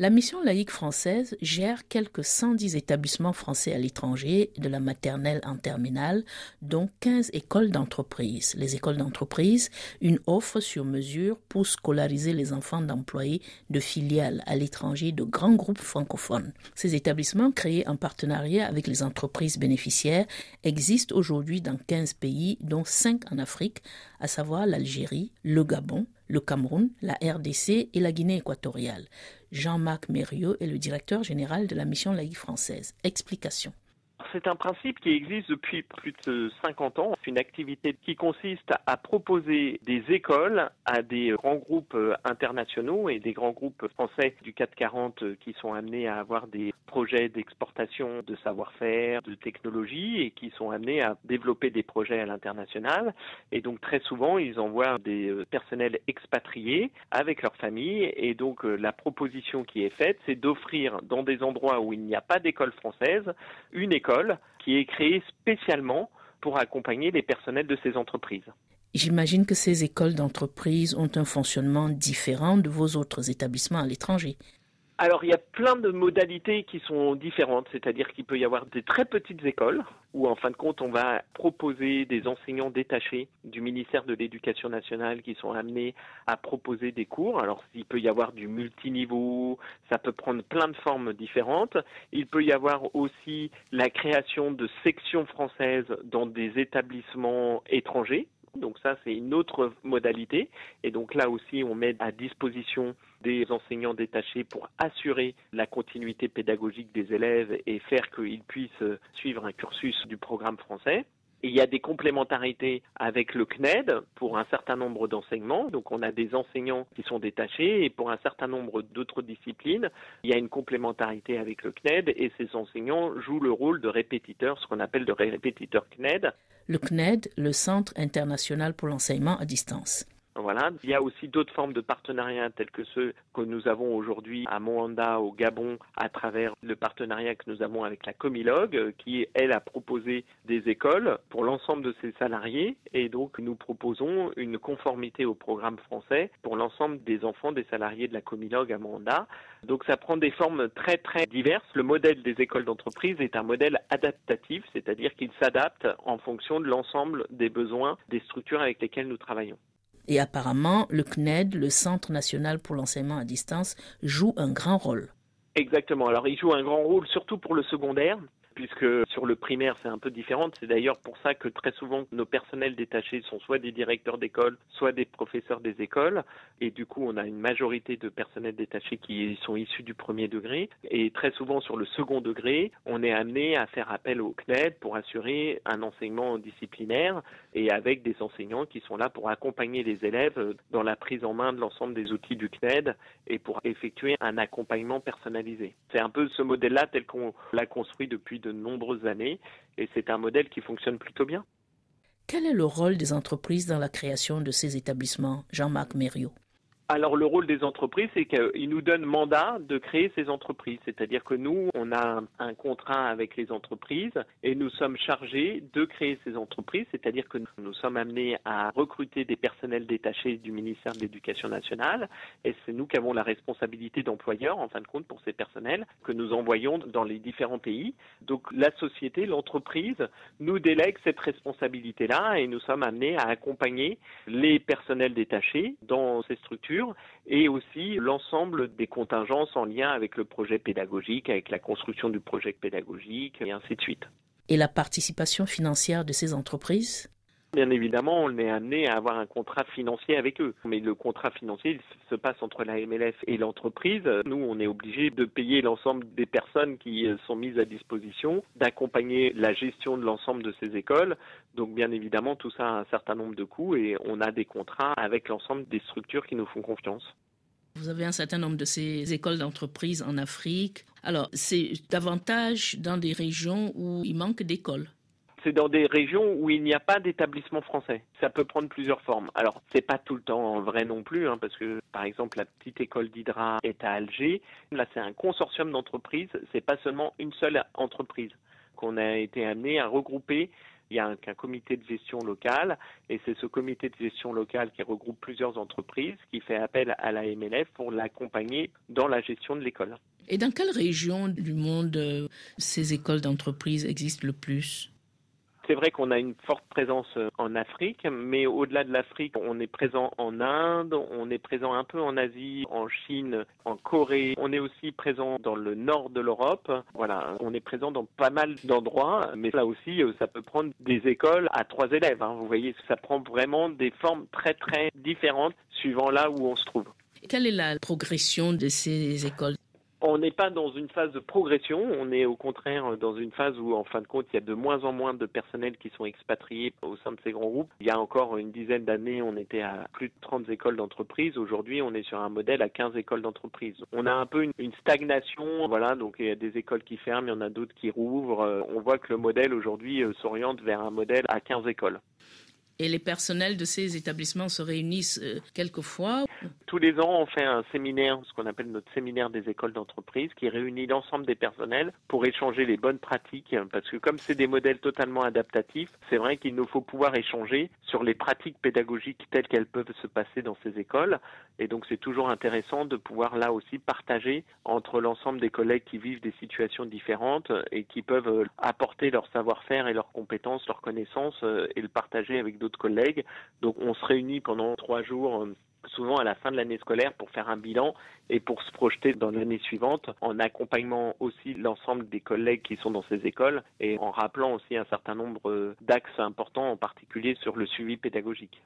La mission laïque française gère quelques 110 établissements français à l'étranger, de la maternelle en terminale, dont 15 écoles d'entreprise. Les écoles d'entreprise, une offre sur mesure pour scolariser les enfants d'employés de filiales à l'étranger de grands groupes francophones. Ces établissements, créés en partenariat avec les entreprises bénéficiaires, existent aujourd'hui dans 15 pays, dont 5 en Afrique, à savoir l'Algérie, le Gabon, le Cameroun, la RDC et la Guinée équatoriale. Jean-Marc Mériot est le directeur général de la mission laïque française. Explication. C'est un principe qui existe depuis plus de 50 ans. C'est une activité qui consiste à proposer des écoles à des grands groupes euh, internationaux et des grands groupes français du 440 euh, qui sont amenés à avoir des projets d'exportation de savoir-faire, de technologie qui sont amenés à développer des projets à l'international. Et donc très souvent, ils envoient des euh, personnels expatriés avec leurs familles. Et donc la proposition qui est faite, c'est d'offrir dans des endroits où il n'y a pas d'école française une école qui est créée spécialement pour accompagner les personnels de ces entreprises. J'imagine que ces écoles d'entreprise ont un fonctionnement différent de vos autres établissements à l'étranger. Alors il y a plein de modalités qui sont différentes, c'est-à-dire qu'il peut y avoir des très petites écoles où en fin de compte on va proposer des enseignants détachés du ministère de l'Éducation nationale qui sont amenés à proposer des cours. Alors il peut y avoir du multiniveau, ça peut prendre plein de formes différentes. Il peut y avoir aussi la création de sections françaises dans des établissements étrangers donc ça, c'est une autre modalité. Et donc là aussi, on met à disposition des enseignants détachés pour assurer la continuité pédagogique des élèves et faire qu'ils puissent suivre un cursus du programme français. il y a des complémentarités avec le CNED pour un certain nombre d'enseignements. Donc on a des enseignants qui sont détachés et pour un certain nombre d'autres disciplines, il y a une complémentarité avec le CNED et ces enseignants jouent le rôle de répétiteurs, ce qu'on appelle de répétiteurs CNED le CNED, le Centre international pour l'enseignement à distance. Il y a aussi d'autres formes de partenariats tels que ceux que nous avons aujourd'hui à Moanda, au Gabon, à travers le partenariat que nous avons avec la Comilogue, qui, elle, a proposé des écoles pour l'ensemble de ses salariés. Et donc, nous proposons une conformité au programme français pour l'ensemble des enfants des salariés de la Comilogue à Moanda. Donc, ça prend des formes très, très diverses. Le modèle des écoles d'entreprise est un modèle adaptatif, c'est-à-dire qu'il s'adapte en fonction de l'ensemble des besoins des structures avec lesquelles nous travaillons. Et apparemment, le CNED, le Centre national pour l'enseignement à distance, joue un grand rôle. Exactement. Alors, il joue un grand rôle surtout pour le secondaire, puisque sur le primaire, c'est un peu différent. C'est d'ailleurs pour ça que très souvent, nos personnels détachés sont soit des directeurs d'école, soit des professeurs des écoles. Et du coup, on a une majorité de personnels détachés qui sont issus du premier degré. Et très souvent, sur le second degré, on est amené à faire appel au CNED pour assurer un enseignement disciplinaire et avec des enseignants qui sont là pour accompagner les élèves dans la prise en main de l'ensemble des outils du CNED et pour effectuer un accompagnement personnalisé. C'est un peu ce modèle-là tel qu'on l'a construit depuis de de nombreuses années et c'est un modèle qui fonctionne plutôt bien. Quel est le rôle des entreprises dans la création de ces établissements, Jean-Marc Mériot? Alors le rôle des entreprises, c'est qu'ils nous donnent mandat de créer ces entreprises. C'est-à-dire que nous, on a un contrat avec les entreprises et nous sommes chargés de créer ces entreprises. C'est-à-dire que nous sommes amenés à recruter des personnels détachés du ministère de l'Éducation nationale et c'est nous qui avons la responsabilité d'employeur, en fin de compte, pour ces personnels que nous envoyons dans les différents pays. Donc la société, l'entreprise, nous délègue cette responsabilité-là et nous sommes amenés à accompagner les personnels détachés dans ces structures et aussi l'ensemble des contingences en lien avec le projet pédagogique, avec la construction du projet pédagogique et ainsi de suite. Et la participation financière de ces entreprises? Bien évidemment, on est amené à avoir un contrat financier avec eux. Mais le contrat financier se passe entre la MLF et l'entreprise. Nous, on est obligé de payer l'ensemble des personnes qui sont mises à disposition, d'accompagner la gestion de l'ensemble de ces écoles. Donc, bien évidemment, tout ça a un certain nombre de coûts et on a des contrats avec l'ensemble des structures qui nous font confiance. Vous avez un certain nombre de ces écoles d'entreprise en Afrique. Alors, c'est davantage dans des régions où il manque d'écoles c'est dans des régions où il n'y a pas d'établissement français. Ça peut prendre plusieurs formes. Alors, c'est pas tout le temps vrai non plus, hein, parce que, par exemple, la petite école d'Hydra est à Alger. Là, c'est un consortium d'entreprises. C'est pas seulement une seule entreprise qu'on a été amené à regrouper il y a un, un comité de gestion locale et c'est ce comité de gestion locale qui regroupe plusieurs entreprises qui fait appel à la MLF pour l'accompagner dans la gestion de l'école. Et dans quelle région du monde euh, ces écoles d'entreprise existent le plus? C'est vrai qu'on a une forte présence euh, en Afrique, mais au-delà de l'Afrique, on est présent en Inde, on est présent un peu en Asie, en Chine, en Corée. On est aussi présent dans le nord de l'Europe. Voilà, on est présent dans pas mal d'endroits, mais là aussi, euh, ça peut prendre des écoles à trois élèves. Hein. Vous voyez, ça prend vraiment des formes très très différentes suivant là où on se trouve. Quelle est la progression de ces écoles? On n'est pas dans une phase de progression, on est au contraire dans une phase où, en fin de compte, il y a de moins en moins de personnels qui sont expatriés au sein de ces grands groupes. Il y a encore une dizaine d'années, on était à plus de 30 écoles d'entreprise. Aujourd'hui, on est sur un modèle à 15 écoles d'entreprise. On a un peu une, stagnation, voilà, donc il y a des écoles qui ferment, il y en a d'autres qui rouvrent. On voit que le modèle aujourd'hui euh, s'oriente vers un modèle à 15 écoles. Et les personnels de ces établissements se réunissent euh, quelquefois Tous les ans, on fait un séminaire, ce qu'on appelle notre séminaire des écoles d'entreprise, qui réunit l'ensemble des personnels pour échanger les bonnes pratiques. Parce que comme c'est des modèles totalement adaptatifs, c'est vrai qu'il nous faut pouvoir échanger sur les pratiques pédagogiques telles qu'elles peuvent se passer dans ces écoles. Et donc c'est toujours intéressant de pouvoir là aussi partager entre l'ensemble des collègues qui vivent des situations différentes et qui peuvent apporter leur savoir-faire et leurs compétences, leurs connaissances euh, et le partager avec d'autres collègues. Donc on se réunit pendant trois jours euh, souvent à la fin de l'année scolaire pour faire un bilan et pour se projeter dans l'année suivante en accompagnant aussi l'ensemble des collègues qui sont dans ces écoles et en rappelant aussi un certain nombre d'axes importants en particulier sur le suivi pédagogique.